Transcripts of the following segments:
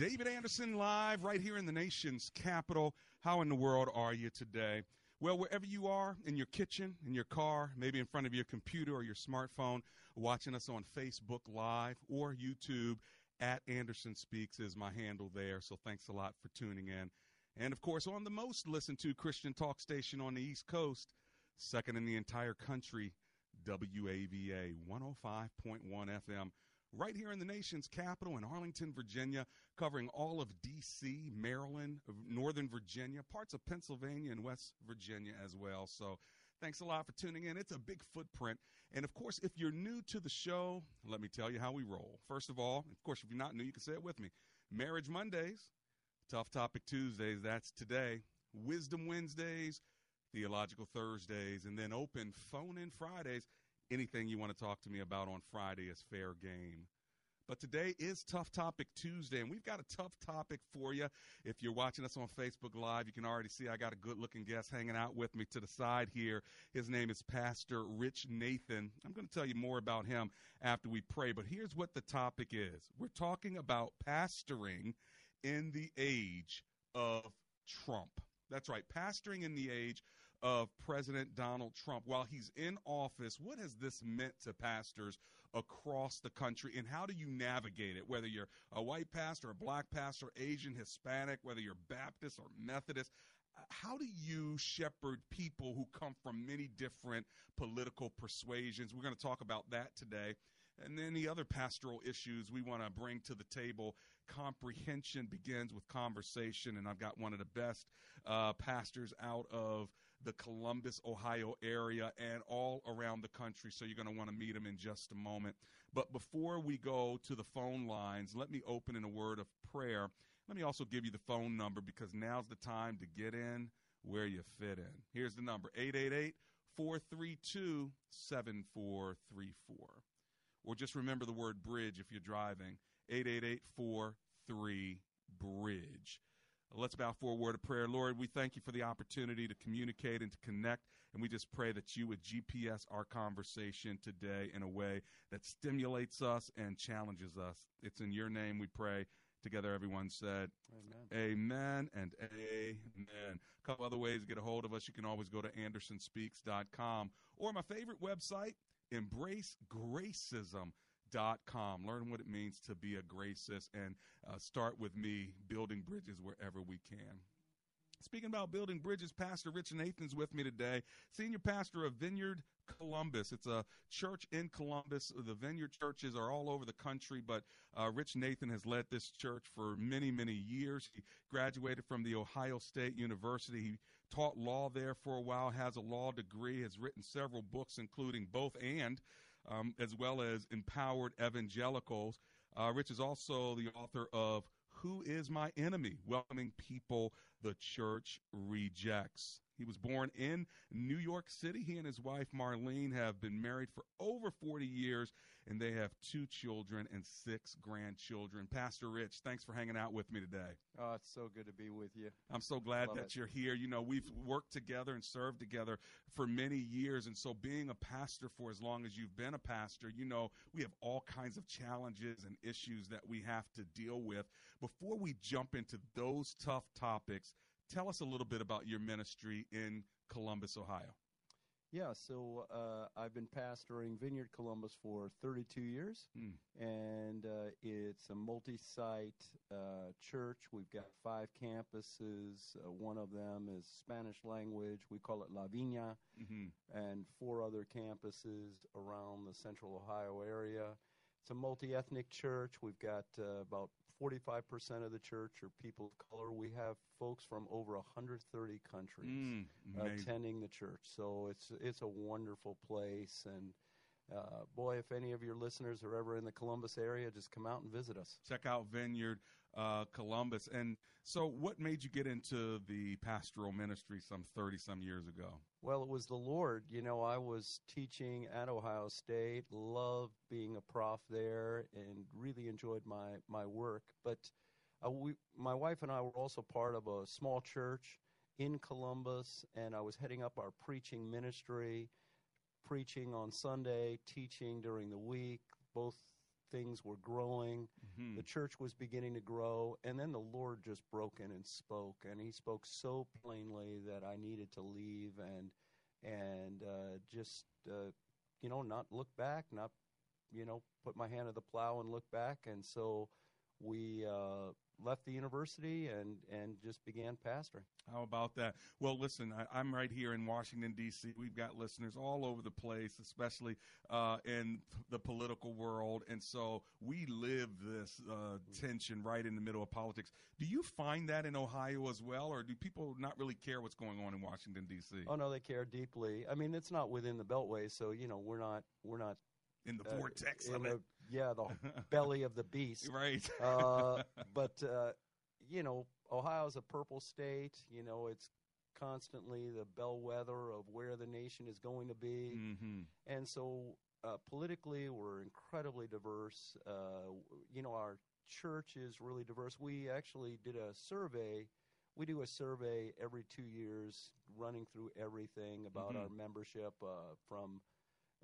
David Anderson live right here in the nation's capital. How in the world are you today? Well, wherever you are, in your kitchen, in your car, maybe in front of your computer or your smartphone, watching us on Facebook Live or YouTube, at Anderson Speaks is my handle there. So thanks a lot for tuning in. And of course, on the most listened to Christian talk station on the East Coast, second in the entire country, WAVA 105.1 FM, right here in the nation's capital in Arlington, Virginia, covering all of D.C., Maryland, Northern Virginia, parts of Pennsylvania, and West Virginia as well. So thanks a lot for tuning in. It's a big footprint. And of course, if you're new to the show, let me tell you how we roll. First of all, of course, if you're not new, you can say it with me Marriage Mondays, Tough Topic Tuesdays, that's today, Wisdom Wednesdays, Theological Thursdays, and then open phone in Fridays. Anything you want to talk to me about on Friday is fair game. But today is Tough Topic Tuesday, and we've got a tough topic for you. If you're watching us on Facebook Live, you can already see I got a good looking guest hanging out with me to the side here. His name is Pastor Rich Nathan. I'm going to tell you more about him after we pray, but here's what the topic is we're talking about pastoring in the age of Trump. That's right, pastoring in the age of President Donald Trump. While he's in office, what has this meant to pastors across the country, and how do you navigate it? Whether you're a white pastor, a black pastor, Asian, Hispanic, whether you're Baptist or Methodist, how do you shepherd people who come from many different political persuasions? We're going to talk about that today. And then the other pastoral issues we want to bring to the table. Comprehension begins with conversation, and I've got one of the best uh, pastors out of the Columbus, Ohio area and all around the country. So you're going to want to meet him in just a moment. But before we go to the phone lines, let me open in a word of prayer. Let me also give you the phone number because now's the time to get in where you fit in. Here's the number 888 432 7434. Or just remember the word bridge if you're driving 888 43 Bridge. Let's bow for a word of prayer. Lord, we thank you for the opportunity to communicate and to connect. And we just pray that you would GPS our conversation today in a way that stimulates us and challenges us. It's in your name we pray. Together, everyone said, Amen. Amen and amen. A couple other ways to get a hold of us. You can always go to andersonspeaks.com or my favorite website, embracegracism.com com. Learn what it means to be a gracist and uh, start with me building bridges wherever we can. Speaking about building bridges, Pastor Rich Nathan's with me today, senior pastor of Vineyard Columbus. It's a church in Columbus. The Vineyard churches are all over the country, but uh, Rich Nathan has led this church for many, many years. He graduated from the Ohio State University. He taught law there for a while, has a law degree, has written several books, including both and um, as well as Empowered Evangelicals. Uh, Rich is also the author of Who is My Enemy? Welcoming People the Church Rejects. He was born in New York City. He and his wife, Marlene, have been married for over 40 years, and they have two children and six grandchildren. Pastor Rich, thanks for hanging out with me today. Oh, it's so good to be with you. I'm so glad Love that it. you're here. You know, we've worked together and served together for many years. And so, being a pastor for as long as you've been a pastor, you know, we have all kinds of challenges and issues that we have to deal with. Before we jump into those tough topics, tell us a little bit about your ministry in Columbus, Ohio. Yeah, so uh, I've been pastoring Vineyard Columbus for 32 years, Mm. and uh, it's a multi site uh, church. We've got five campuses. Uh, one of them is Spanish language. We call it La Viña, hmm and four other campuses around the central Ohio area. It's a multi ethnic church. We've got uh, about 45% of the church are people of color. We have folks from over 130 countries Mm, attending the church. So it's it's a wonderful place, and uh, boy, if any of your listeners are ever in the Columbus area, just come out and visit us. Check out Vineyard uh, Columbus. And so, what made you get into the pastoral ministry some 30 some years ago? Well, it was the Lord. You know, I was teaching at Ohio State, loved being a prof there, and really enjoyed my my work. But uh, we, my wife and I were also part of a small church in Columbus, and I was heading up our preaching ministry, preaching on Sunday, teaching during the week. Both things were growing. Mhm. The church was beginning to grow, and then the Lord just broke in and spoke, and He spoke so plainly that I needed to leave and and uh, just uh, you know not look back, not you know put my hand to the plow and look back, and so we uh, left the university and and just began pastoring. How about that? Well, listen, I, I'm right here in Washington, D.C. We've got listeners all over the place, especially uh, in the political world. And so we live this uh, tension right in the middle of politics. Do you find that in Ohio as well, or do people not really care what's going on in Washington, D.C.? Oh no, they care deeply. I mean, it's not within the Beltway, so you know we're not we're not in the uh, vortex of it. Yeah the belly of the beast. right. uh, but uh, you know, Ohio's a purple state. You know, it's constantly the bellwether of where the nation is going to be, hmm and so uh, politically, we're incredibly diverse. Uh, you know, our church is really diverse. We actually did a survey. We do a survey every two years, running through everything about Mhm. our membership, uh, from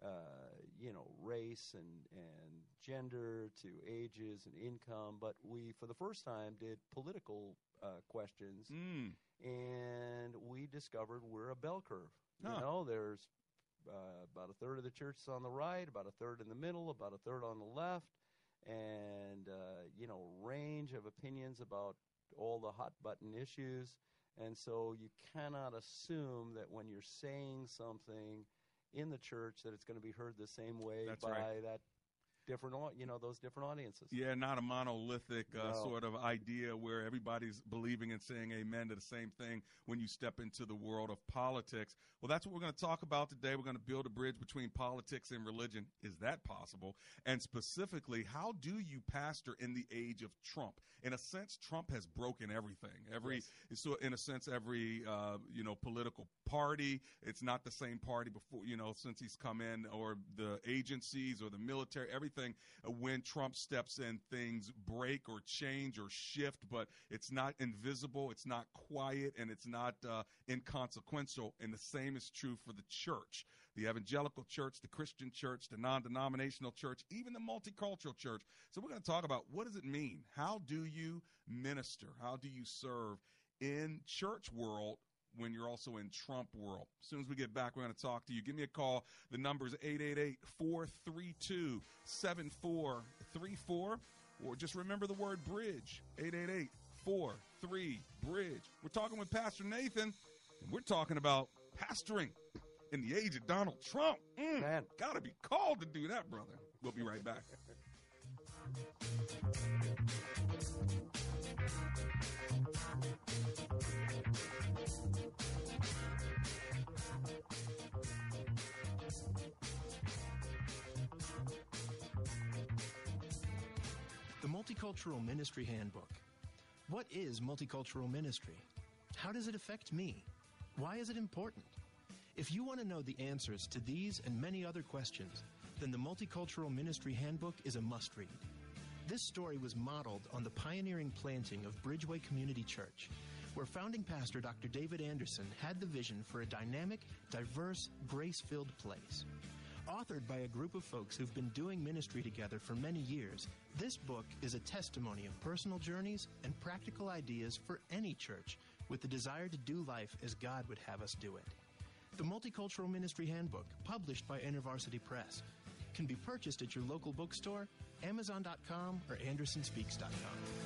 uh, you know race and and gender to ages and income. But we, for the first time, did political uh, questions, Mm. and we discovered we're a bell curve. Huh. You know, there's uh, about a third of the church is on the right, about a third in the middle, about a third on the left, and uh, you know, range of opinions about all the hot button issues. And so you cannot assume that when you're saying something in the church that it's going to be heard the same way That's by right. that different, you know, those different audiences. Yeah, not a monolithic uh, No. sort of idea where everybody's believing and saying amen to the same thing when you step into the world of politics. Well, that's what we're going to talk about today. We're going to build a bridge between politics and religion. Is that possible? And specifically, how do you pastor in the age of Trump? In a sense, Trump has broken everything. Every so, in a sense, every uh, you know political party. It's not the same party before you know since he's come in, or the agencies or the military. Everything uh, when Trump steps in, things break or change or shift, but it's not invisible, it's not quiet, and it's not uh, inconsequential. And the same is true for the church the evangelical church, the Christian church, the non denominational church, even the multicultural church. So we're going to talk about what does it mean? How do you minister? How do you serve in church world when you're also in Trump world. As soon as we get back, we're going to talk to you. Give me a call. The number is 888 432 7434. Or just remember the word bridge 888 43 Bridge. We're talking with Pastor Nathan, and we're talking about pastoring in the age of Donald Trump. Mm, Man. Gotta be called to do that, brother. We'll be right back. Multicultural Ministry Handbook. What is multicultural ministry? How does it affect me? Why is it important? If you want to know the answers to these and many other questions, then the Multicultural Ministry Handbook is a must read. This story was modeled on the pioneering planting of Bridgeway Community Church, where founding pastor Dr. David Anderson had the vision for a dynamic, diverse, grace filled place. Authored by a group of folks who've been doing ministry together for many years, this book is a testimony of personal journeys and practical ideas for any church with the desire to do life as God would have us do it. The Multicultural Ministry Handbook, published by InterVarsity Press, can be purchased at your local bookstore, Amazon.com, or AndersonSpeaks.com.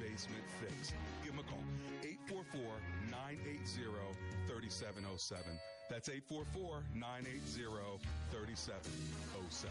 basement fixed. Give them a call 844 980 3707. That's 844 980 3707.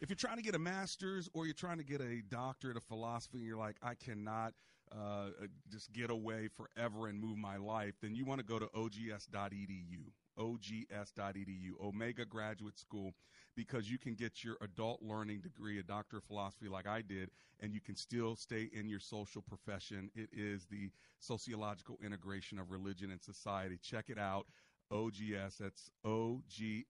if you're trying to get a master's or you're trying to get a doctorate of philosophy and you're like, I cannot uh, just get away forever and move my life, then you want to go to ogs.edu. OGS.edu, Omega Graduate School, because you can get your adult learning degree, a doctor of philosophy like I did, and you can still stay in your social profession. It is the sociological integration of religion and society. Check it out. OGS. That's OGS.edu.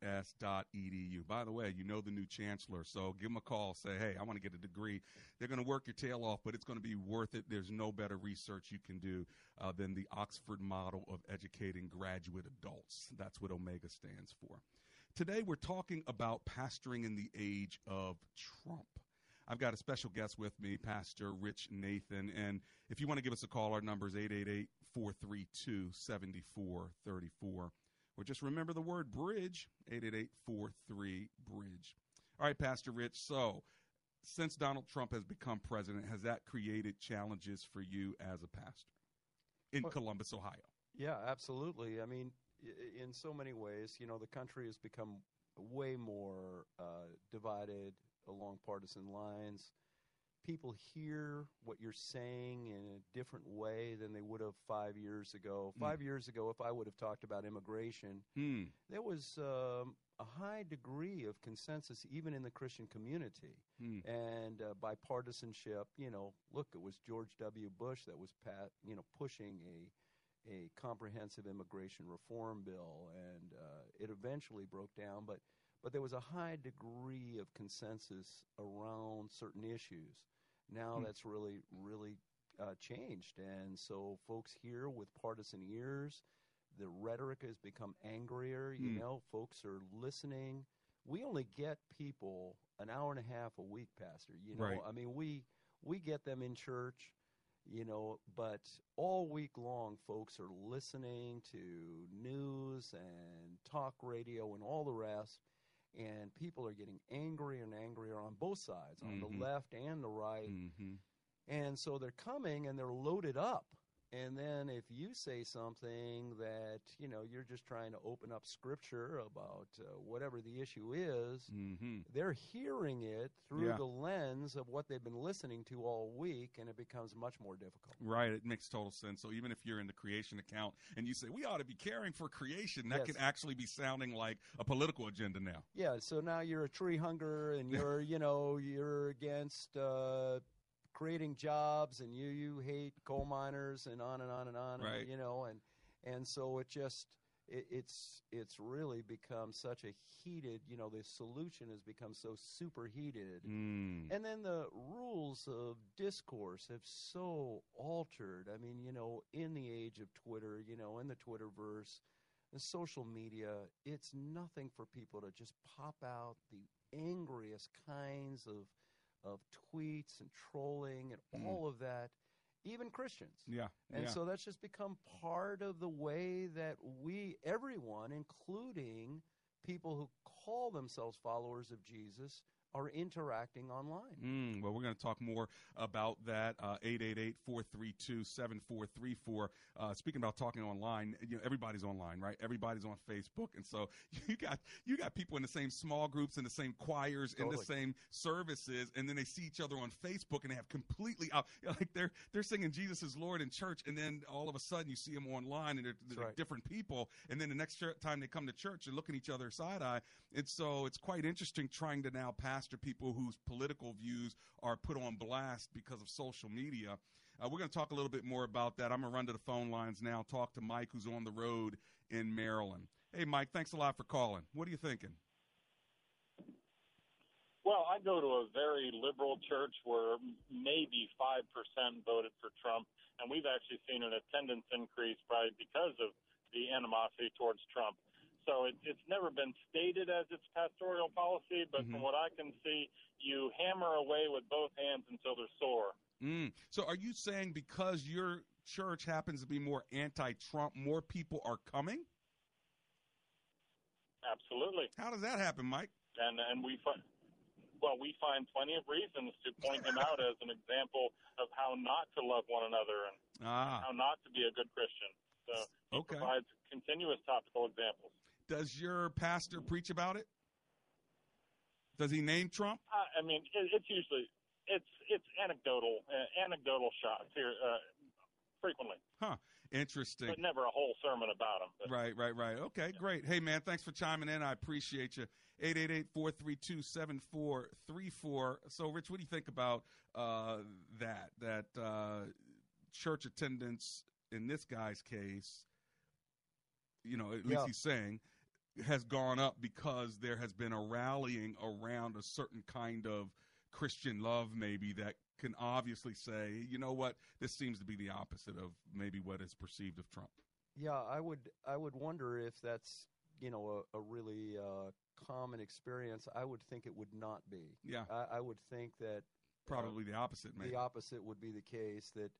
By the way, you know the new chancellor, so give them a call. Say, hey, I want to get a degree. They're going to work your tail off, but it's going to be worth it. There's no better research you can do uh, than the Oxford model of educating graduate adults. That's what Omega stands for. Today, we're talking about pastoring in the age of Trump. I've got a special guest with me, Pastor Rich Nathan. And if you want to give us a call, our number is 888 432 7434 or just remember the word bridge 888-43 bridge all right pastor rich so since donald trump has become president has that created challenges for you as a pastor in Well- columbus ohio Yeah, absolutely. I mean, in so many ways, you know, the country has become way more uh, divided along partisan lines. People hear what you're saying in a different way than they would have five years ago. Mm. Five years ago, if I would have talked about immigration, hmm. there was um, a high degree of consensus, even in the Christian community Hmm. and uh, bipartisanship. You know, look, it was George W. Bush that was pat, you know, pushing a a comprehensive immigration reform bill, and uh, it eventually broke down. But but there was a high degree of consensus around certain issues. Now Hmm. that's really, really uh, changed. And so folks here with partisan ears, the rhetoric has become angrier. You Hmm. know, folks are listening. We only get people an hour and a half a week, Pastor. You know, Right. I mean, we we get them in church, you know, but all week long, folks are listening to news and talk radio and all the rest. And people are getting angrier and angrier on both sides, on Mhm. the left and the right. Mm-hmm. And so they're coming and they're loaded up. And then if you say something that, you know, you're just trying to open up scripture about uh, whatever the issue is, Mm-hmm. they're hearing it through Yeah. the lens of what they've been listening to all week, and it becomes much more difficult. Right, it makes total sense. So even if you're in the creation account and you say we ought to be caring for creation, that Yes. can actually be sounding like a political agenda now. Yeah, so now you're a tree hunger and you're, you know, you're against uh, creating jobs and you you hate coal miners and on and on and on, and, you know, and and so it just it, it's it's really become such a heated, you know, the solution has become so superheated. Mm. And then the rules of discourse have so altered. I mean, you know, in the age of Twitter, you know, in the Twitterverse, the social media, it's nothing for people to just pop out the angriest kinds of of tweets and trolling and Mm. all of that, even Christians. Yeah, And yeah. so that's just become part of the way that we, everyone, including people who call themselves followers of Jesus, are interacting online. Mm, well, we're going to talk more about that. Uh, 888-432-7434. Uh, speaking about talking online, you know, everybody's online, right? Everybody's on Facebook, and so you got you got people in the same small groups, in the same choirs, in the same services, and then they see each other on Facebook, and they have completely out like they're they're singing Jesus is Lord in church, and then all of a sudden you see them online, and they're, they're right. different people, and then the next time they come to church and look at each other side eye, and so it's quite interesting trying to now pastor people whose political views are put on blast because of social media. Uh, we're going to talk a little bit more about that. I'm going to run to the phone lines now, talk to Mike, who's on the road in Maryland. Hey, Mike, thanks a lot for calling. What are you thinking? Well, I go to a very liberal church where maybe 5% voted for Trump, and we've actually seen an attendance increase by because of the animosity towards Trump. So it, it's never been stated as its pastoral policy, but from what I can see, you hammer away with both hands until they're sore. Mm. So, are you saying because your church happens to be more anti-Trump, more people are coming? Absolutely. How does that happen, Mike? And and we find well, we find plenty of reasons to point him out as an example of how not to love one another and Ah, how not to be a good Christian. So Okay. provides continuous topical examples. Does your pastor preach about it? Does he name Trump? Uh, I mean, it, it's usually it's it's anecdotal uh, anecdotal shots here uh, frequently, Huh. Interesting. but never a whole sermon about him. But Right, right, right. Okay, great. Hey, man, thanks for chiming in. I appreciate you. 888-432-7434. So, Rich, what do you think about uh, that? That uh, church attendance in this guy's case, you know, at least Yeah. he's saying, has gone up because there has been a rallying around a certain kind of Christian love, maybe that can obviously say, you know what, this seems to be the opposite of maybe what is perceived of Trump. Yeah, I would I would wonder if that's you know a, a really uh, common experience. I would think it would not be. Yeah. I, I would think that uh, Probably the opposite, maybe. the opposite would be the case. That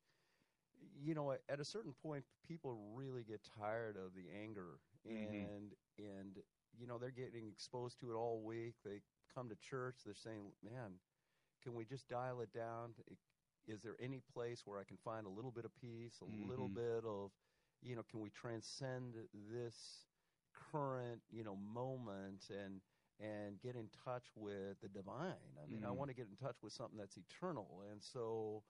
you know at- a certain point people really get tired of the anger Mhm. and and you know they're getting exposed to it all week. They come to church. They're saying, "Man, can we just dial it down? Is there any place where I can find a little bit of peace, a little Mhm. bit of, you know, can we transcend this current, you know, moment and and get in touch with the divine? I mean, I Mhm. want to get in touch with something that's eternal, and so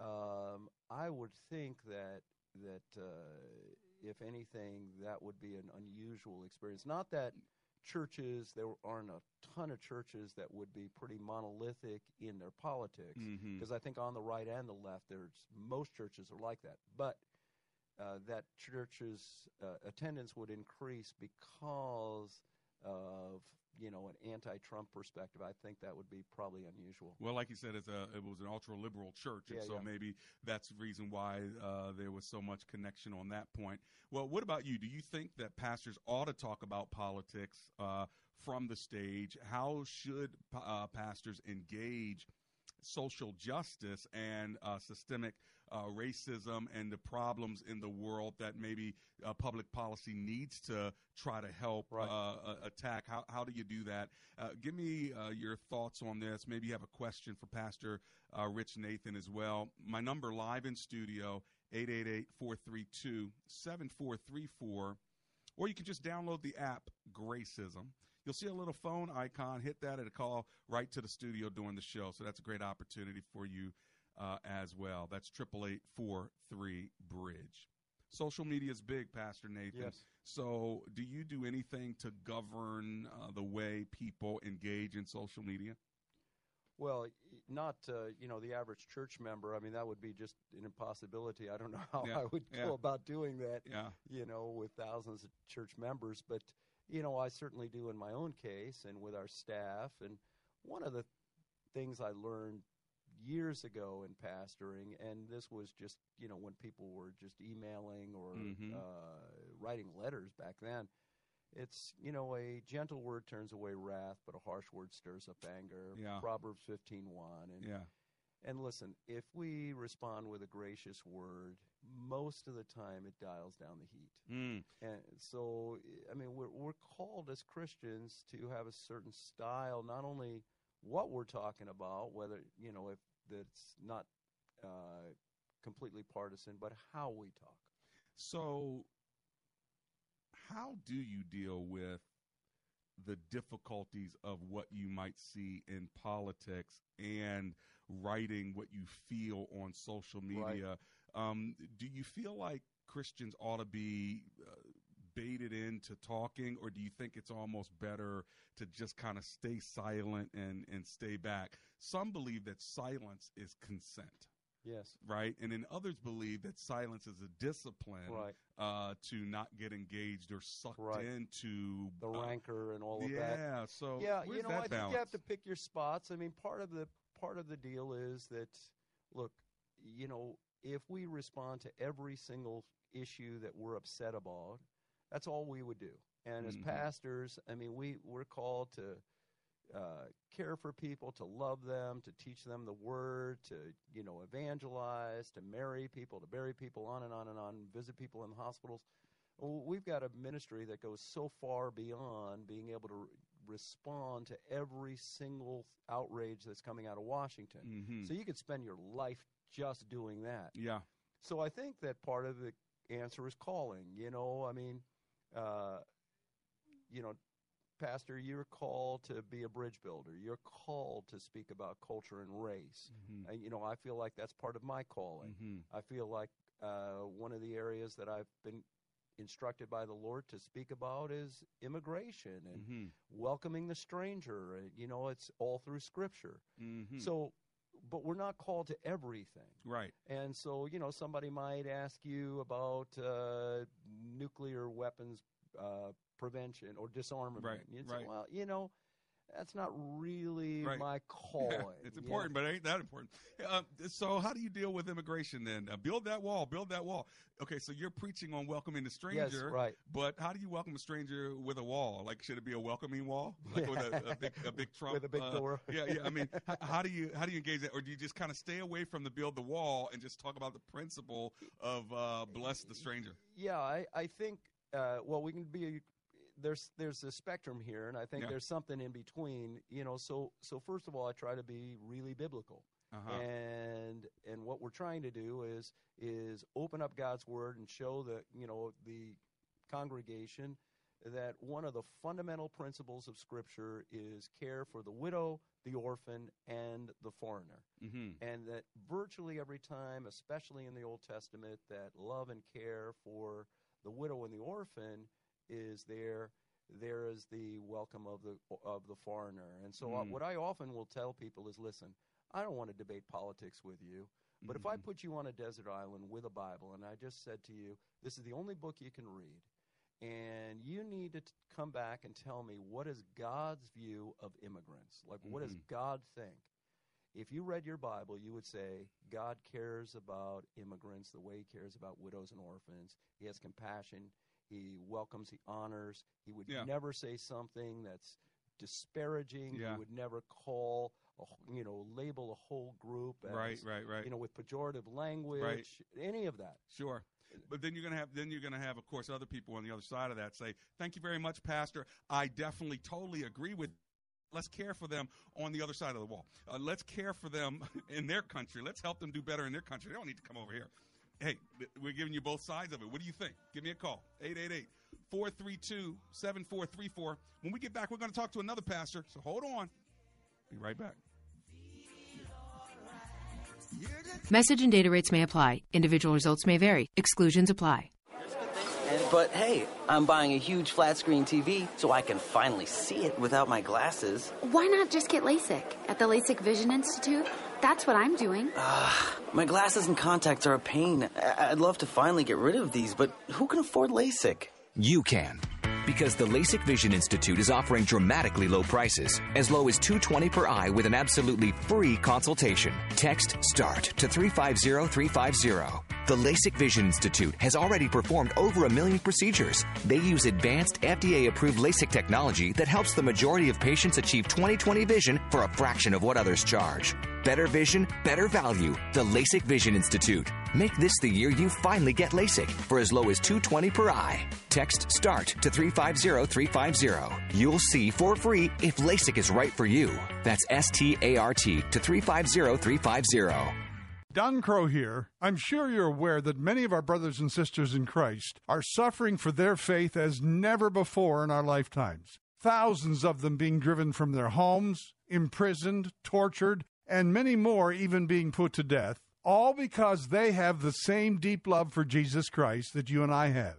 um, I would think that that uh, if anything, that would be an unusual experience. Not that churches there aren't a ton of churches that would be pretty monolithic in their politics because I think on the right and the left, there's most churches are like that, but. Uh, that churches' uh, attendance would increase because of you know an anti-Trump perspective, I think that would be probably unusual. Well, like you said, it's a it was an ultra liberal church, and Yeah, so yeah. maybe that's the reason why uh, there was so much connection on that point. Well, what about you? Do you think that pastors ought to talk about politics uh, from the stage? How should uh, pastors engage? Social justice and uh, systemic uh, racism and the problems in the world that maybe uh, public policy needs to try to help uh, uh, attack. How, how do you do that? Uh, give me uh, your thoughts on this. Maybe you have a question for Pastor uh, Rich Nathan as well. My number live in studio, 888 432 7434. Or you can just download the app Gracism. You'll see a little phone icon. Hit that, it'll call right to the studio during the show. So that's a great opportunity for you uh, as well. That's triple eight four three bridge. Social media is big, Pastor Nathan. Yes. So, do you do anything to govern uh, the way people engage in social media? Well, not uh, you know the average church member. I mean, that would be just an impossibility. I don't know how Yeah, I would yeah. go about doing that. Yeah. You know, with thousands of church members, but you know, I certainly do in my own case and with our staff. And one of the things I learned years ago in pastoring, and this was just you know when people were just emailing or Mhm. uh, writing letters back then. It's you know a gentle word turns away wrath, but a harsh word stirs up anger. Yeah. Proverbs fifteen one. And Yeah. and listen, if we respond with a gracious word, most of the time it dials down the heat. Mm. And so, I mean, we're we're called as Christians to have a certain style, not only what we're talking about, whether you know if that's not uh, completely partisan, but how we talk. So, how do you deal with the difficulties of what you might see in politics and writing what you feel on social media? Um, do you feel like Christians ought to be uh, baited into talking, or do you think it's almost better to just kind of stay silent and, and stay back? Some believe that silence is consent Yes. right? And then others believe that silence is a discipline Right. uh, to not get engaged or sucked Right. into The uh, rancor and all of that. Yeah, so yeah, you know, I think you have to pick your spots. I mean, part of the part of the deal is that look, you know, if we respond to every single issue that we're upset about, that's all we would do. And as Mhm. pastors, I mean, we we're called to uh, care for people, to love them, to teach them the word, to you know evangelize, to marry people, to bury people, on and on and on, visit people in the hospitals. Well, we've got a ministry that goes so far beyond being able to re- respond to every single outrage that's coming out of Washington. Mhm. So you could spend your life just doing that. Yeah. So I think that part of the answer is calling. You know, I mean, uh, you know, Pastor, you're called to be a bridge builder. You're called to speak about culture and race. Mhm. And, you know, I feel like that's part of my calling. Mhm. I feel like uh, one of the areas that I've been instructed by the Lord to speak about is immigration and Mhm. welcoming the stranger. And, you know, it's all through Scripture. Mhm. So, but we're not called to everything. Right. And so, you know, somebody might ask you about uh, nuclear weapons uh, prevention or disarmament. Right, say, well, you know, that's not really Right. my calling. it's important, but it ain't that important. Uh, so, how do you deal with immigration then? Uh, build that wall, build that wall. Okay, so you're preaching on welcoming the stranger, yes, right. But how do you welcome a stranger with a wall? Like, should it be a welcoming wall, like with a, a big, a big Trump With a big uh, door. Yeah, yeah. I mean, how, how do you how do you engage that, or do you just kind of stay away from the build the wall and just talk about the principle of uh, bless the stranger? Yeah, I, I think uh, well we can be there's there's a spectrum here, and I think Yeah. there's something in between. You know, so so first of all, I try to be really biblical, Uh-huh. and and what we're trying to do is is open up God's word and show the you know the congregation that one of the fundamental principles of Scripture is care for the widow, the orphan, and the foreigner Mm-hmm. and that virtually every time, especially in the Old Testament, that love and care for the widow and the orphan is there. There is the welcome of the of the foreigner, and so Mm. what I often will tell people is, listen, I don't want to debate politics with you, but if I Mhm. put you on a desert island with a Bible, and I just said to you, this is the only book you can read, and you need to t- come back and tell me what is God's view of immigrants? Like, what does Mhm. God think? If you read your Bible, you would say God cares about immigrants the way He cares about widows and orphans. He has compassion. He welcomes. He honors. He would Yeah. never say something that's disparaging. Yeah. He would never call, a, you know, label a whole group as, Right, right, right. you know, with pejorative language, any of that. Sure. But then you're gonna have then you're gonna have, of course, other people on the other side of that say, "Thank you very much, Pastor. I definitely, totally agree with." Let's care for them on the other side of the wall. Uh, let's care for them in their country. Let's help them do better in their country. They don't need to come over here. Hey, we're giving you both sides of it. What do you think? Give me a call. 888 432 7434. When we get back, we're going to talk to another pastor. So hold on. Be right back. Message and data rates may apply. Individual results may vary. Exclusions apply. But hey, I'm buying a huge flat screen TV so I can finally see it without my glasses. Why not just get LASIK at the LASIK Vision Institute? That's what I'm doing. My glasses and contacts are a pain. I- I'd love to finally get rid of these, but who can afford LASIK? You can. Because the LASIK Vision Institute is offering dramatically low prices, as low as 220 per eye with an absolutely free consultation. Text START to 350350. The LASIK Vision Institute has already performed over a million procedures. They use advanced FDA approved LASIK technology that helps the majority of patients achieve 20/20 vision for a fraction of what others charge. Better vision, better value. The LASIK Vision Institute. Make this the year you finally get LASIK for as low as 220 per eye. Text START to 350350. You'll see for free if LASIK is right for you. That's S T A R T to 350350. Don Crow here. I'm sure you're aware that many of our brothers and sisters in Christ are suffering for their faith as never before in our lifetimes. Thousands of them being driven from their homes, imprisoned, tortured, and many more even being put to death, all because they have the same deep love for Jesus Christ that you and I have.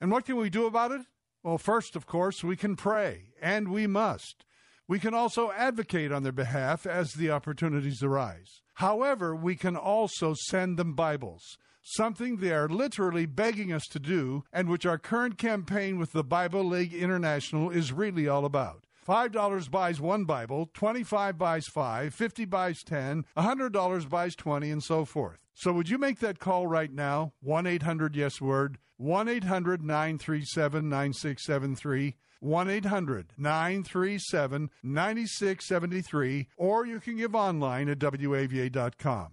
And what can we do about it? Well, first, of course, we can pray, and we must. We can also advocate on their behalf as the opportunities arise. However, we can also send them Bibles, something they are literally begging us to do, and which our current campaign with the Bible League International is really all about. $5 buys one Bible, 25 buys 5, 50 buys 10, $100 buys 20, and so forth. So would you make that call right now? 1 800 Yes Word, 1 800 937 9673. 1 800 937 9673, or you can give online at WAVA.com.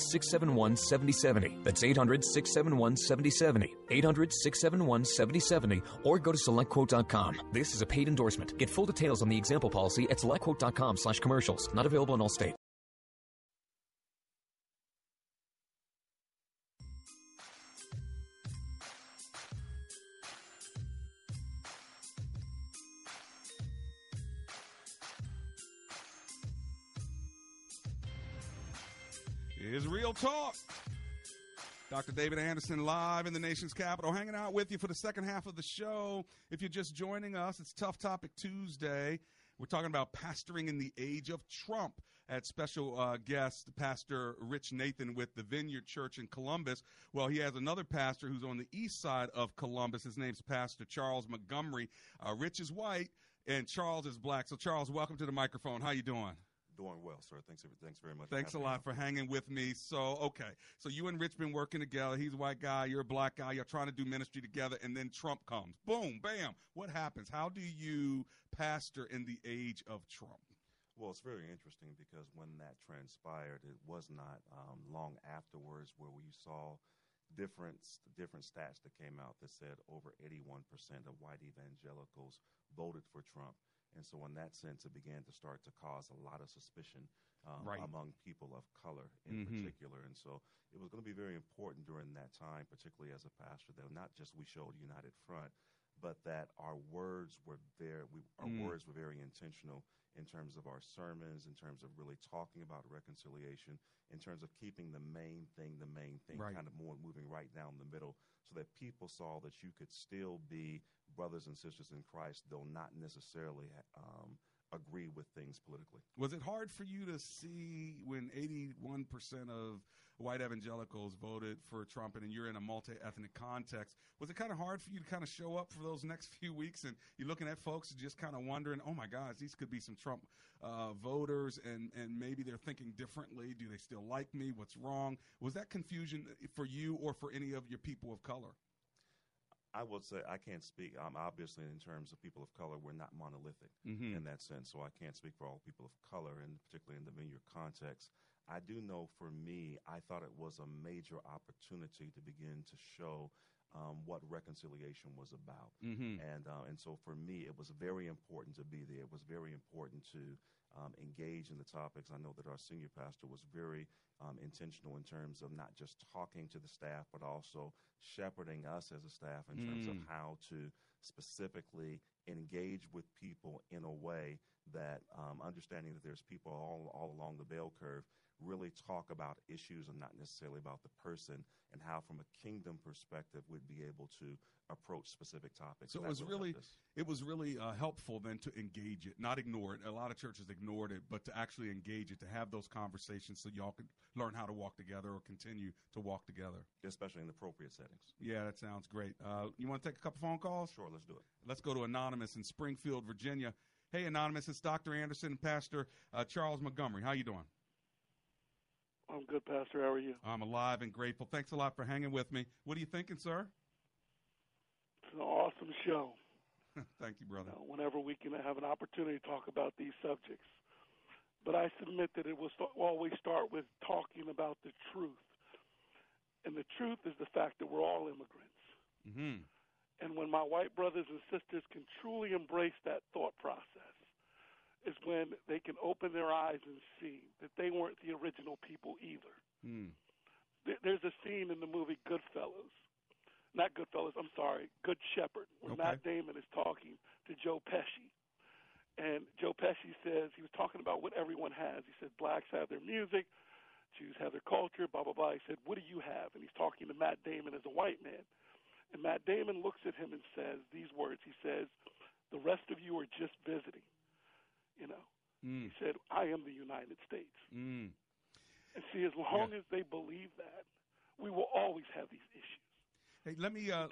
671 7070. That's 800 671 7070. 800 671 7070. Or go to selectquote.com. This is a paid endorsement. Get full details on the example policy at selectquote.com slash commercials. Not available in all states. Is Real Talk. Dr. David Anderson live in the nation's capital, hanging out with you for the second half of the show. If you're just joining us, it's Tough Topic Tuesday. We're talking about pastoring in the age of Trump. At special uh, guest, Pastor Rich Nathan with the Vineyard Church in Columbus. Well, he has another pastor who's on the east side of Columbus. His name's Pastor Charles Montgomery. Uh, Rich is white and Charles is black. So, Charles, welcome to the microphone. How you doing? Doing well, sir. Thanks, thanks very much. Thanks a lot for hanging with me. So, okay. So you and Rich been working together. He's a white guy. You're a black guy. You're trying to do ministry together. And then Trump comes. Boom, bam. What happens? How do you pastor in the age of Trump? Well, it's very interesting because when that transpired, it was not um, long afterwards where we saw different different stats that came out that said over 81% of white evangelicals voted for Trump. And so, in that sense, it began to start to cause a lot of suspicion um, Right. among people of color in Mhm. particular. And so, it was going to be very important during that time, particularly as a pastor, that not just we showed united front, but that our words were very, we, our Mm. words were very intentional in terms of our sermons, in terms of really talking about reconciliation, in terms of keeping the main thing the main thing, Right. kind of more moving right down the middle, so that people saw that you could still be brothers and sisters in Christ, though not necessarily um, agree with things politically. Was it hard for you to see when 81% of white evangelicals voted for Trump and you're in a multi ethnic context? Was it kind of hard for you to kind of show up for those next few weeks and you're looking at folks and just kind of wondering, oh my gosh, these could be some Trump uh, voters and, and maybe they're thinking differently. Do they still like me? What's wrong? Was that confusion for you or for any of your people of color? I will say I can't speak. Um, obviously, in terms of people of color, we're not monolithic Mhm. in that sense. So I can't speak for all people of color, and particularly in the vineyard context. I do know for me, I thought it was a major opportunity to begin to show um, what reconciliation was about. Mhm. And uh, and so for me, it was very important to be there. It was very important to um, engage in the topics. I know that our senior pastor was very um, intentional in terms of not just talking to the staff, but also shepherding us as a staff in terms of Mm. how to specifically engage with people in a way that um, understanding that there's people all, all along the bell curve really talk about issues and not necessarily about the person and how from a kingdom perspective we'd be able to approach specific topics So it was really really helped us. it was really uh, helpful then to engage it, not ignore it. A lot of churches ignored it, but to actually engage it, to have those conversations, so y'all could learn how to walk together or continue to walk together. especially in appropriate settings Yeah, that sounds great. Uh, you want to take a couple phone calls? Sure, let's do it. Let's go to Anonymous in Springfield, Virginia. Hey, Anonymous, it's Dr. Anderson and Pastor uh, Charles Montgomery. How you doing? I'm good, Pastor. How are you? I'm alive and grateful. Thanks a lot for hanging with me. What are you thinking, sir? It's an awesome show. Thank you, brother. Uh, whenever we can have an opportunity to talk about these subjects. But I submit that it will st- always start with talking about the truth. And the truth is the fact that we're all immigrants. Mm-hmm. And when my white brothers and sisters can truly embrace that thought process, is when they can open their eyes and see that they weren't the original people either. Mm. There's a scene in the movie Goodfellas. Not Goodfellas, I'm sorry, Good Shepherd, where Okay. Matt Damon is talking to Joe Pesci. And Joe Pesci says, he was talking about what everyone has. He said, blacks have their music, Jews have their culture, blah, blah, blah. He said, what do you have? And he's talking to Matt Damon as a white man. And Matt Damon looks at him and says these words. He says, the rest of you are just visiting. You know, Mm. he said, I am the United States. Mm. And see, as long as they believe that, we will always have these issues. Hey, let me uh,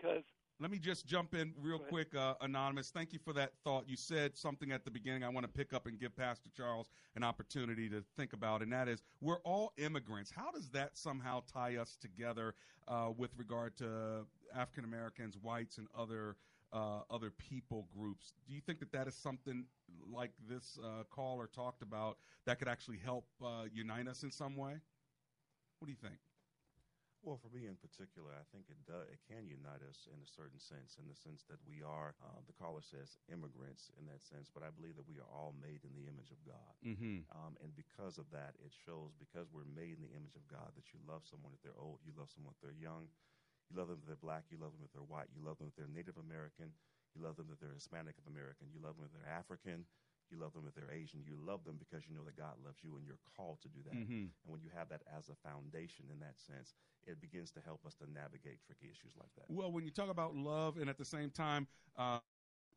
let me just jump in real quick, uh, anonymous. Thank you for that thought. You said something at the beginning. I want to pick up and give Pastor Charles an opportunity to think about, and that is we're all immigrants. How does that somehow tie us together uh, with regard to African Americans, whites, and other uh, other people groups? Do you think that that is something like this uh, caller talked about that could actually help uh, unite us in some way? What do you think? Well, for me in particular, I think it does, it can unite us in a certain sense, in the sense that we are, uh, the caller says, immigrants in that sense, but I believe that we are all made in the image of God. Mhm. Um, and because of that, it shows because we're made in the image of God that you love someone if they're old, you love someone if they're young, you love them if they're black, you love them if they're white, you love them if they're Native American, you love them if they're Hispanic American, you love them if they're African, you love them if they're Asian. You love them because you know that God loves you and you're called to do that. Mhm. And when you have that as a foundation in that sense, it begins to help us to navigate tricky issues like that. Well, when you talk about love, and at the same time, uh,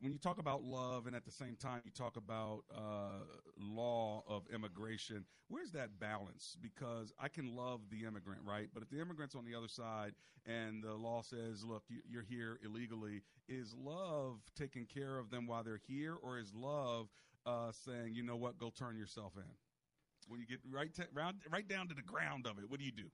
when you talk about love, and at the same time you talk about uh, law of immigration, where's that balance? Because I can love the immigrant, right? But if the immigrant's on the other side, and the law says, "Look, you- you're here illegally," is love taking care of them while they're here, or is love uh, saying, "You know what? Go turn yourself in"? When you get right round, right down to the ground of it, what do you do?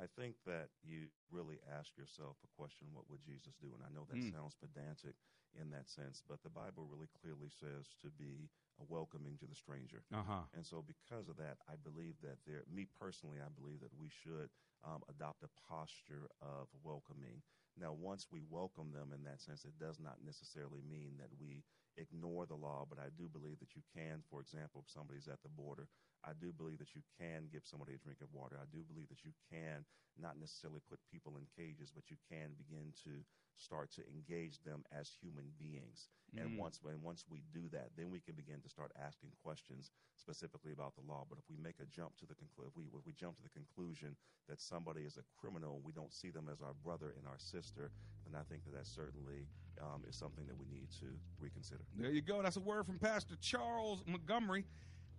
I think that you really ask yourself a question what would Jesus do? And I know that Mm. sounds pedantic in that sense, but the Bible really clearly says to be a welcoming to the stranger. Uh-huh. And so, because of that, I believe that there, me personally, I believe that we should um, adopt a posture of welcoming. Now, once we welcome them in that sense, it does not necessarily mean that we ignore the law, but I do believe that you can, for example, if somebody's at the border, I do believe that you can give somebody a drink of water. I do believe that you can not necessarily put people in cages, but you can begin to start to engage them as human beings. And Mm. once and once we do that, then we can begin to start asking questions specifically about the law. But if we make a jump to the conclu- if we if we jump to the conclusion that somebody is a criminal, we don't see them as our brother and our sister, then I think that that certainly um, is something that we need to reconsider. There you go. That's a word from Pastor Charles Montgomery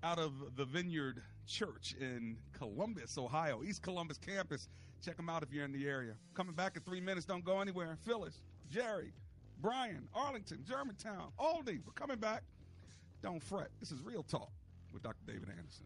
out of the Vineyard Church in Columbus, Ohio, East Columbus campus. Check them out if you're in the area. Coming back in three minutes. Don't go anywhere. Phyllis, Jerry, Brian, Arlington, Germantown, Aldie. We're coming back. Don't fret. This is Real Talk with Dr. David Anderson.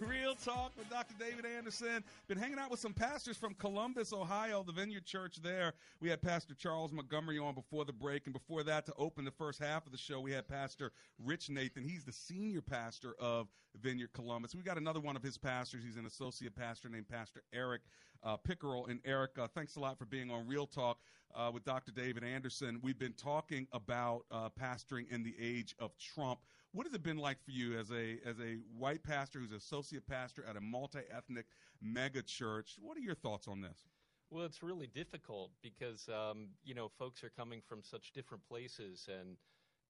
Real Talk with Dr. David Anderson. Been hanging out with some pastors from Columbus, Ohio, the Vineyard Church there. We had Pastor Charles Montgomery on before the break, and before that, to open the first half of the show, we had Pastor Rich Nathan. He's the senior pastor of Vineyard Columbus. We got another one of his pastors. He's an associate pastor named Pastor Eric uh, Pickerel. And Eric, uh, thanks a lot for being on Real Talk uh, with Dr. David Anderson. We've been talking about uh, pastoring in the age of Trump. What has it been like for you as a as a white pastor who's associate pastor at a multi ethnic mega church? What are your thoughts on this? Well, it's really difficult because um, you know folks are coming from such different places, and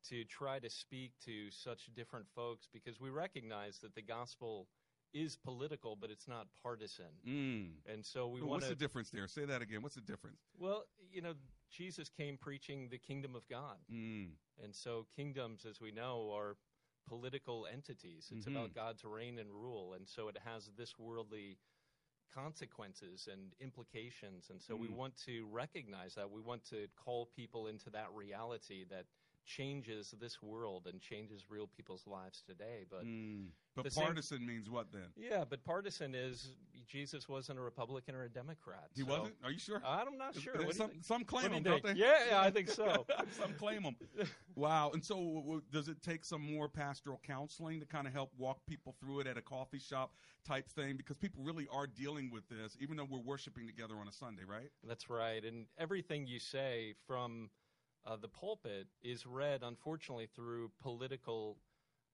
to try to speak to such different folks because we recognize that the gospel is political, but it's not partisan. Mm. And so we Well, want What's the difference there? Say that again. What's the difference? Well, you know, Jesus came preaching the kingdom of God. Mm. And so kingdoms, as we know, are political entities. It's Mhm. about God to reign and rule. And so it has this worldly consequences and implications. And so we Mm. want to recognize that. We want to call people into that reality that changes this world and changes real people's lives today. But Mm. But the same- partisan means what then? yeah, but partisan is Jesus wasn't a Republican or a Democrat. He so- wasn't? Are you sure? I'm not sure. Some some claim What do them, you don't they? Yeah, yeah, I think so. some claim them. Wow. And so, w- w- does it take some more pastoral counseling to kind of help walk people through it at a coffee shop type thing? Because people really are dealing with this, even though we're worshiping together on a Sunday, right? That's right. And everything you say from uh, the pulpit is read, unfortunately, through political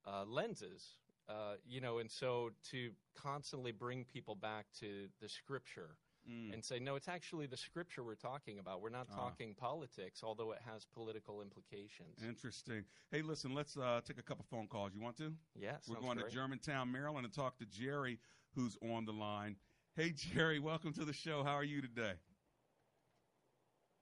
uh, lenses. Uh, you know, and so to constantly bring people back to the scripture Mm. and say, no, it's actually the scripture we're talking about. We're not Ah. talking politics, although it has political implications. Interesting. Hey, listen, let's uh, take a couple phone calls. You want to? Yeah, We're going great. to Germantown, Maryland, and talk to Jerry, who's on the line. Hey, Jerry, welcome to the show. How are you today?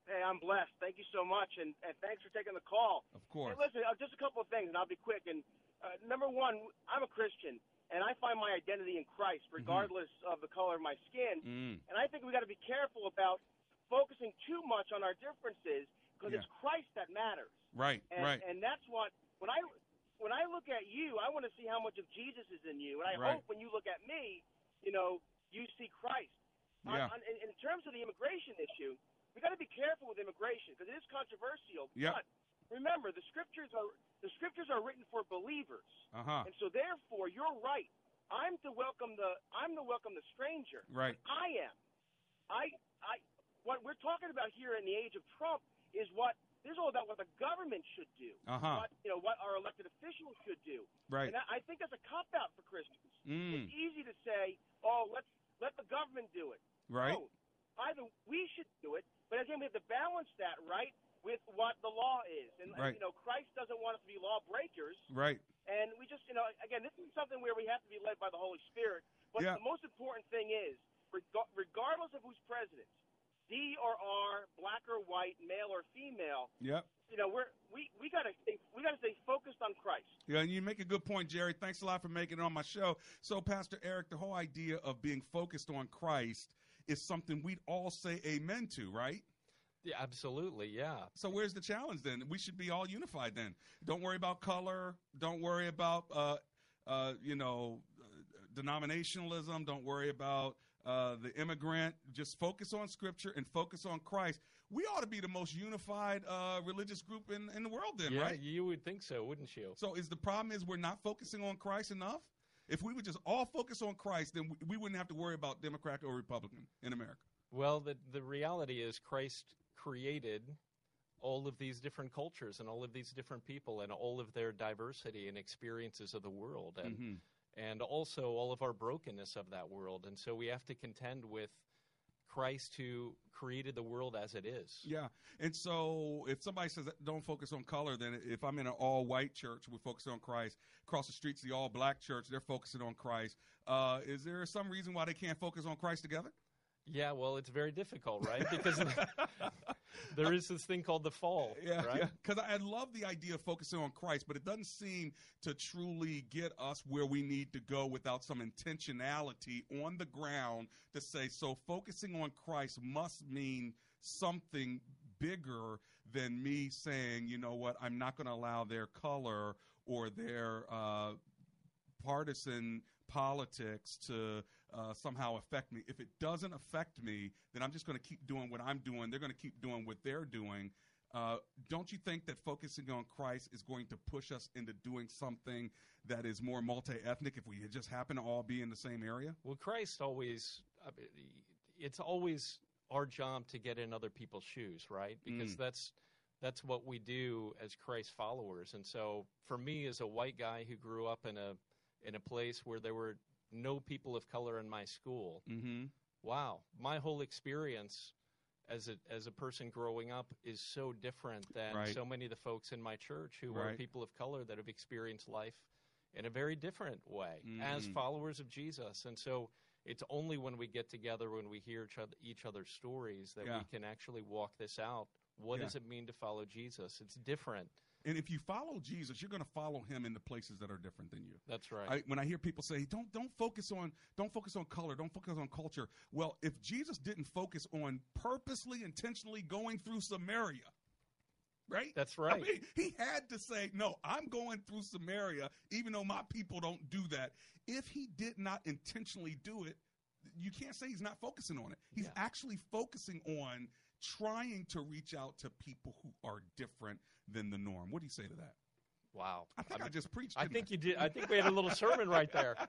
Hey, I'm blessed. Thank you so much, and, and thanks for taking the call. Of course. Hey, listen, uh, just a couple of things, and I'll be quick. And uh, number one, I'm a Christian, and I find my identity in Christ, regardless of the color of my skin. Mm. And I think we got to be careful about focusing too much on our differences because Yeah. it's Christ that matters. Right, And, right. And that's what when I when I look at you, I want to see how much of Jesus is in you, and I Right. hope when you look at me, you know, you see Christ. Yeah. on- in, in terms of the immigration issue, we got to be careful with immigration because it is controversial. Yeah. But remember, the scriptures are the scriptures are written for believers, Uh-huh. and so therefore, you're right. I'm to welcome the I'm to welcome the stranger. Right. I am. I I what we're talking about here in the age of Trump is what this is all about what the government should do. Uh-huh. What you know what our elected officials should do. Right. And I, I think that's a cop out for Christians. Mm. It's easy to say, "Oh, let's let the government do it." Right. No, either we should do it, but again, we have to balance that right with what the law is. And Right. you know, Christ doesn't want us to be law breakers. Right. And we just, you know, again, this is something where we have to be led by the Holy Spirit. But Yeah. the most important thing is, reg- regardless of who's president, D or R, black or white, male or female, Yep. you know, we're we we gotta stay, we gotta stay focused on Christ. Yeah, and you make a good point, Jerry. Thanks a lot for making it on my show. So, Pastor Eric, the whole idea of being focused on Christ is something we'd all say amen to, right? Yeah, absolutely. Yeah. So where's the challenge then? We should be all unified then. Don't worry about color. Don't worry about uh, uh, you know uh, denominationalism. Don't worry about uh, the immigrant. Just focus on Scripture and focus on Christ. We ought to be the most unified uh, religious group in, in the world then, yeah, right? you would think so, wouldn't you? So is the problem is we're not focusing on Christ enough? If we would just all focus on Christ, then we, we wouldn't have to worry about Democrat or Republican in America. Well, the the reality is Christ created all of these different cultures and all of these different people and all of their diversity and experiences of the world and Mhm. and also all of our brokenness of that world. And so we have to contend with Christ who created the world as it is. Yeah. And so if somebody says don't focus on color, then if I'm in an all white church, we're focusing on Christ. Across the street's the all black church, they're focusing on Christ. Uh, is there some reason why they can't focus on Christ together? Yeah, well, it's very difficult, right? Because there is this thing called the fall, Yeah, right? Because I love the idea of focusing on Christ, but it doesn't seem to truly get us where we need to go without some intentionality on the ground to say, so focusing on Christ must mean something bigger than me saying, you know what, I'm not going to allow their color or their uh, partisan politics to uh, somehow affect me. If it doesn't affect me, then I'm just going to keep doing what I'm doing. They're going to keep doing what they're doing. Uh, don't you think that focusing on Christ is going to push us into doing something that is more multi ethnic if we just happen to all be in the same area? Well, Christ always, I mean, it's always our job to get in other people's shoes, right? Because Mm. that's that's what we do as Christ followers. And so, for me, as a white guy who grew up in a in a place where there were no people of color in my school, mm-hmm. wow, my whole experience as a as a person growing up is so different than Right. so many of the folks in my church who are people of color that have experienced life in a very different way as Mhm. followers of Jesus. And so it's only when we get together when we hear each other each other's stories that Yeah. we can actually walk this out. What Yeah. does it mean to follow Jesus? It's different. And if you follow Jesus, you're going to follow him in the places that are different than you. That's right. I, when I hear people say, "Don't don't focus on don't focus on color, don't focus on culture," well, if Jesus didn't focus on purposely, intentionally going through Samaria, right? That's right. I mean, he had to say, no, I'm going through Samaria, even though my people don't do that. If he did not intentionally do it, you can't say he's not focusing on it. He's Yeah. actually focusing on trying to reach out to people who are different than the norm. What do you say to that? Wow. I think I, mean, just preached. I think you did. I think we had a little sermon right there.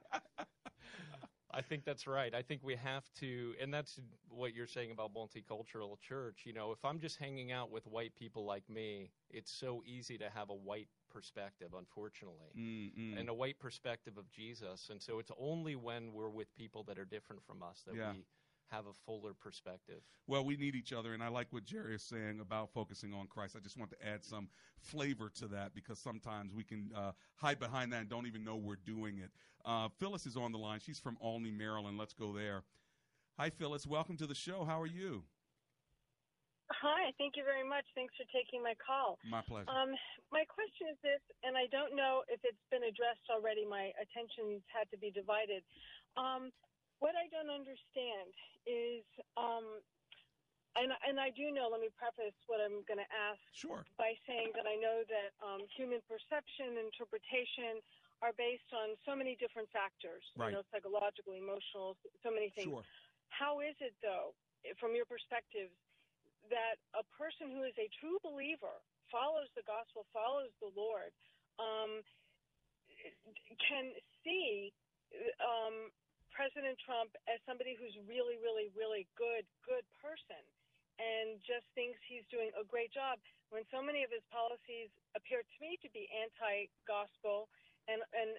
I think that's right. I think we have to, and that's what you're saying about multicultural church. You know, if I'm just hanging out with white people like me, it's so easy to have a white perspective, unfortunately, Mm-mm. and a white perspective of Jesus. And so it's only when we're with people that are different from us that Yeah. we have a fuller perspective. Well, we need each other, and I like what Jerry is saying about focusing on Christ. I just want to add some flavor to that because sometimes we can uh, hide behind that and don't even know we're doing it. Uh, Phyllis is on the line. She's from Olney, Maryland. Let's go there. Hi, Phyllis. Welcome to the show. How are you? Hi, thank you very much. Thanks for taking my call. My pleasure. Um, my question is this, and I don't know if it's been addressed already. My attention's had to be divided. Um, what I don't understand is, um, and and I do know. Let me preface what I'm going to ask Sure. by saying that I know that um, human perception, and interpretation are based on so many different factors. Right. You know, psychological, emotional, so many things. Sure. How is it though, from your perspective, that a person who is a true believer follows the gospel, follows the Lord, um, can see um, President Trump as somebody who's really, really, really good, good person, and just thinks he's doing a great job. When so many of his policies appear to me to be anti-gospel, and and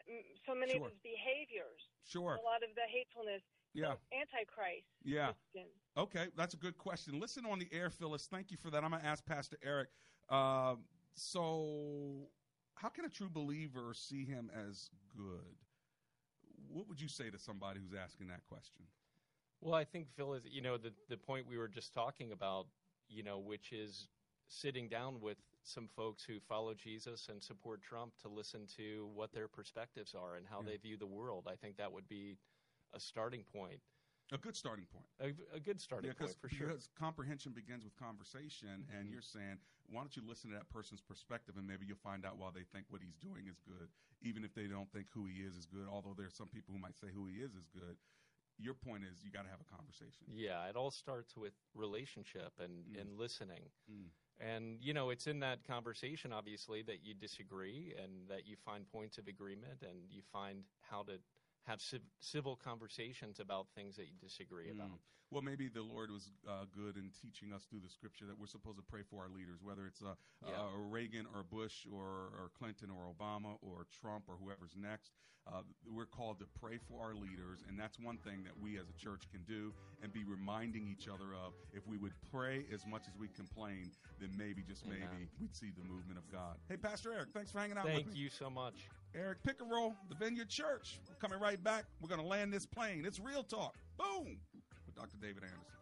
so many Sure. of his behaviors, Sure. a lot of the hatefulness, Yeah. antichrist. Yeah. Christian. Okay, that's a good question. Listen on the air, Phyllis. Thank you for that. I'm going to ask Pastor Eric. Uh, so, how can a true believer see him as good? What would you say to somebody who's asking that question? Well, I think Phyllis, you know, the the point we were just talking about, you know, which is sitting down with some folks who follow Jesus and support Trump to listen to what their perspectives are and how Yeah. they view the world. I think that would be a starting point, A good starting point. a, a good starting Yeah, point for sure. Because comprehension begins with conversation, and you're saying, why don't you listen to that person's perspective, and maybe you'll find out why they think what he's doing is good, even if they don't think who he is is good. Although there's some people who might say who he is is good. Your point is you got to have a conversation. Yeah, it all starts with relationship and, Mm. and listening. Mm. And, you know, it's in that conversation, obviously, that you disagree and that you find points of agreement and you find how to have civ- civil conversations about things that you disagree about. Mm. Well, maybe the Lord was uh, good in teaching us through the scripture that we're supposed to pray for our leaders, whether it's uh, Yeah. uh, Reagan or Bush or, or Clinton or Obama or Trump or whoever's next. Uh, we're called to pray for our leaders, and that's one thing that we as a church can do and be reminding each other of. If we would pray as much as we complain, then maybe, just maybe, we'd see the movement of God. Hey, Pastor Eric, thanks for hanging out Thank with me. you so much. Eric Pickerel, the Vineyard Church. We're coming right back. We're going to land this plane. It's Real Talk. Boom! With Dr. David Anderson.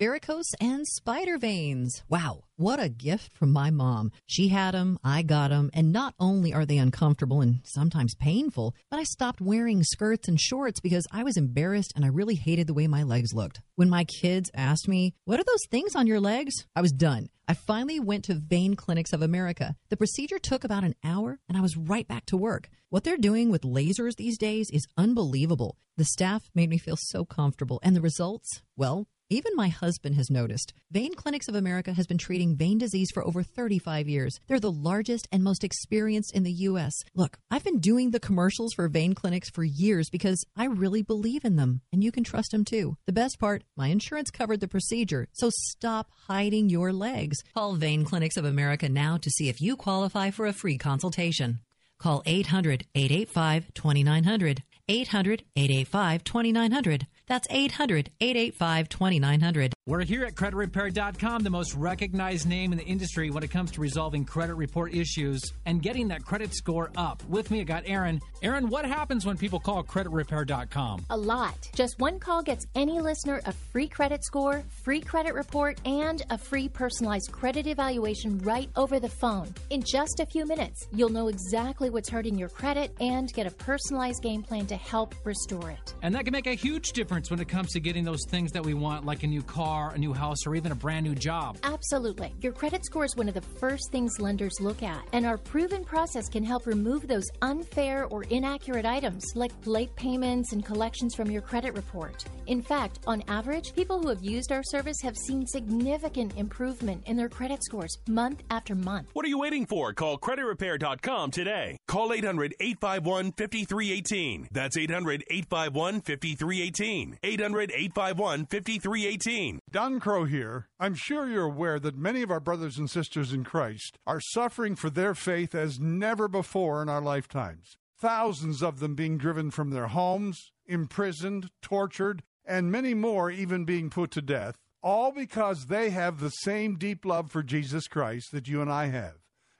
varicose and spider veins. Wow, what a gift from my mom. She had them, I got them, and not only are they uncomfortable and sometimes painful, but I stopped wearing skirts and shorts because I was embarrassed and I really hated the way my legs looked. When my kids asked me, What are those things on your legs? I was done. I finally went to Vein Clinics of America. The procedure took about an hour and I was right back to work. What they're doing with lasers these days is unbelievable. The staff made me feel so comfortable, and the results, well, even my husband has noticed. Vein Clinics of America has been treating vein disease for over 35 years. They're the largest and most experienced in the U.S. Look, I've been doing the commercials for Vein Clinics for years because I really believe in them, and you can trust them too. The best part, my insurance covered the procedure, so stop hiding your legs. Call Vein Clinics of America now to see if you qualify for a free consultation. Call 800 885 2900. 800 885 2900. That's 800 885 2900. We're here at CreditRepair.com, the most recognized name in the industry when it comes to resolving credit report issues and getting that credit score up. With me, I got Aaron. Aaron, what happens when people call CreditRepair.com? A lot. Just one call gets any listener a free credit score, free credit report, and a free personalized credit evaluation right over the phone. In just a few minutes, you'll know exactly what's hurting your credit and get a personalized game plan to help restore it. And that can make a huge difference when it comes to getting those things that we want, like a new car, a new house, or even a brand new job. Absolutely. Your credit score is one of the first things lenders look at, and our proven process can help remove those unfair or inaccurate items like late payments and collections from your credit report. In fact, on average, people who have used our service have seen significant improvement in their credit scores month after month. What are you waiting for? Call creditrepair.com today. Call 800 851 5318. That's 800 851 5318. 800 851 5318. Don Crow here. I'm sure you're aware that many of our brothers and sisters in Christ are suffering for their faith as never before in our lifetimes. Thousands of them being driven from their homes, imprisoned, tortured, and many more even being put to death, all because they have the same deep love for Jesus Christ that you and I have.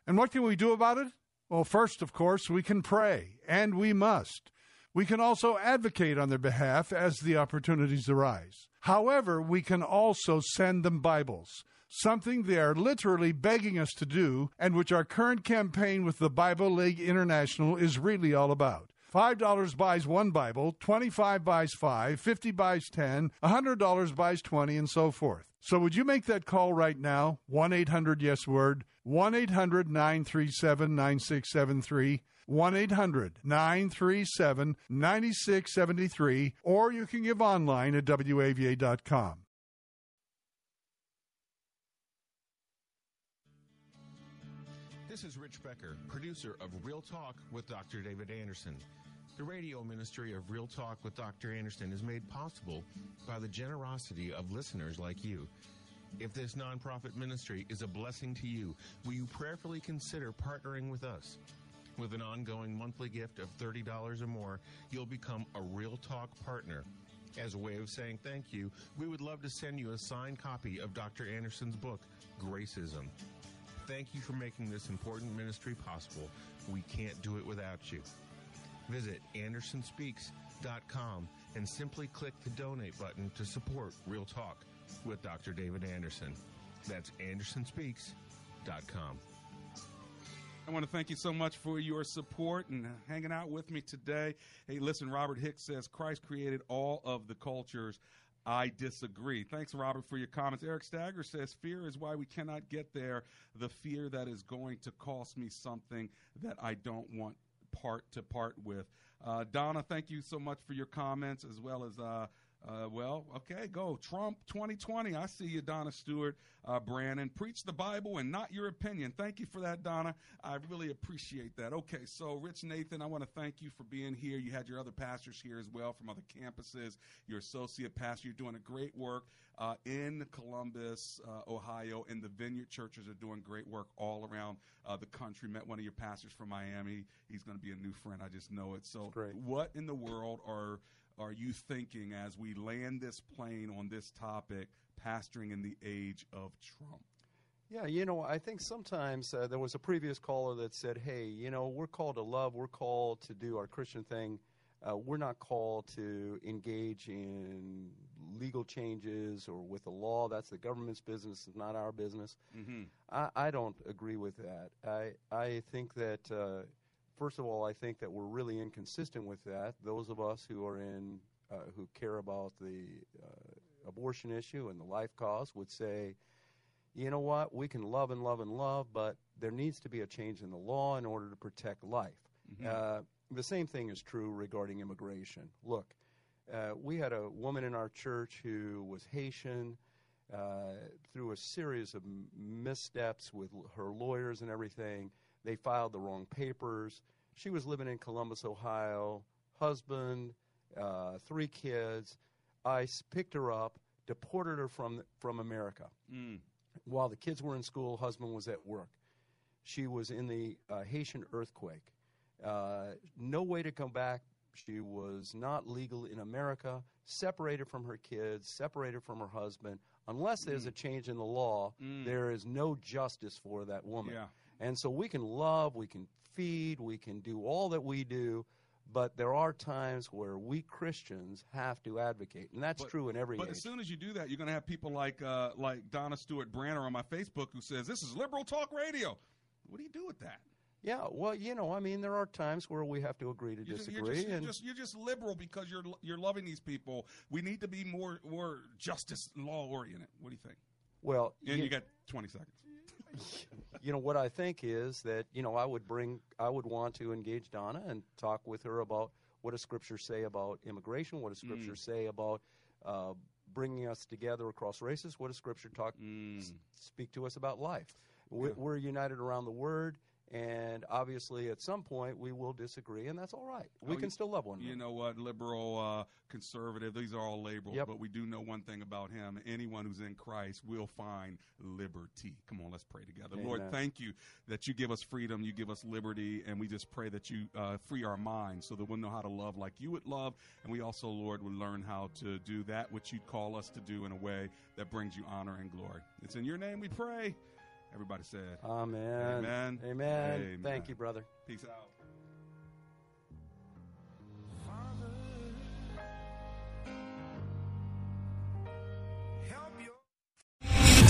And what can we do about it? Well, first, of course, we can pray, and we must. We can also advocate on their behalf as the opportunities arise. However, we can also send them Bibles, something they are literally begging us to do, and which our current campaign with the Bible League International is really all about. $5 buys one Bible, 25 buys 5, 50 buys 10, $100 buys 20, and so forth. So would you make that call right now? 1 800 Yes Word, 1 800 937 9673. 1 800 937 9673, or you can give online at WAVA.com. This is Rich Becker, producer of Real Talk with Dr. David Anderson. The radio ministry of Real Talk with Dr. Anderson is made possible by the generosity of listeners like you. If this nonprofit ministry is a blessing to you, will you prayerfully consider partnering with us? With an ongoing monthly gift of $30 or more, you'll become a Real Talk partner. As a way of saying thank you, we would love to send you a signed copy of Dr. Anderson's book, Gracism. Thank you for making this important ministry possible. We can't do it without you. Visit AndersonSpeaks.com and simply click the donate button to support Real Talk with Dr. David Anderson. That's AndersonSpeaks.com. I want to thank you so much for your support and hanging out with me today. Hey, listen, Robert Hicks says Christ created all of the cultures. I disagree. Thanks, Robert, for your comments. Eric Stagger says fear is why we cannot get there. The fear that is going to cost me something that I don't want part to part with. Uh, Donna, thank you so much for your comments as well as. Uh, uh, well, okay, go. Trump 2020. I see you, Donna Stewart, uh, Brandon. Preach the Bible and not your opinion. Thank you for that, Donna. I really appreciate that. Okay, so Rich Nathan, I want to thank you for being here. You had your other pastors here as well from other campuses, your associate pastor. You're doing a great work uh, in Columbus, uh, Ohio, and the Vineyard churches are doing great work all around uh, the country. Met one of your pastors from Miami. He's going to be a new friend. I just know it. So, what in the world are are you thinking as we land this plane on this topic, pastoring in the age of Trump? Yeah, you know, I think sometimes uh, there was a previous caller that said, hey, you know, we're called to love, we're called to do our Christian thing. Uh, we're not called to engage in legal changes or with the law. That's the government's business, it's not our business. Mm-hmm. I, I, don't agree with that. I, I think that uh, first of all, I think that we're really inconsistent with that. Those of us who are in, uh, who care about the uh, abortion issue and the life cause would say, you know what, we can love and love and love, but there needs to be a change in the law in order to protect life. Mm-hmm. Uh, the same thing is true regarding immigration. Look, uh, we had a woman in our church who was Haitian. Uh, through a series of missteps with her lawyers and everything, they filed the wrong papers. She was living in Columbus, Ohio, husband, uh, three kids. ICE picked her up, deported her from, from America. Mm. While the kids were in school, husband was at work. She was in the uh, Haitian earthquake. Uh, no way to come back. She was not legal in America, separated from her kids, separated from her husband. Unless there's Mm. a change in the law, Mm. there is no justice for that woman. Yeah. And so we can love, we can feed, we can do all that we do, but there are times where we Christians have to advocate, and that's But- true in every But age. as soon as you do that, you're going to have people like uh, like Donna Stewart Branner on my Facebook who says this is liberal talk radio. What do you do with that? Yeah, well, you know, I mean, there are times where we have to agree to You're just, disagree, you're, just, you're, and just, you're just liberal because you're you're loving these people. We need to be more more justice law oriented. What do you think? well, And you- you got 20 seconds. you know what I think is that you know I would bring I would want to engage Donna and talk with her about what does Scripture say about immigration? What does Scripture Mm. say about uh, bringing us together across races? What does Scripture talk Mm. s- speak to us about life? We're, we're united around the Word, and obviously at some point we will disagree, and that's all right. We Oh, can you- still love one another. You know what? Liberal, uh, conservative, these are all labels, Yep. but we do know one thing about him. Anyone who's in Christ will find liberty. Come on, let's pray together. Lord, thank you that you give us freedom, you give us liberty, and we just pray that you uh, free our minds so that we'll know how to love like you would love. And we also, Lord, will learn how to do that which you call us to do in a way that brings you honor and glory. It's in your name we pray. Everybody said, Amen. Amen. Amen. Amen. Thank you, brother. Peace out.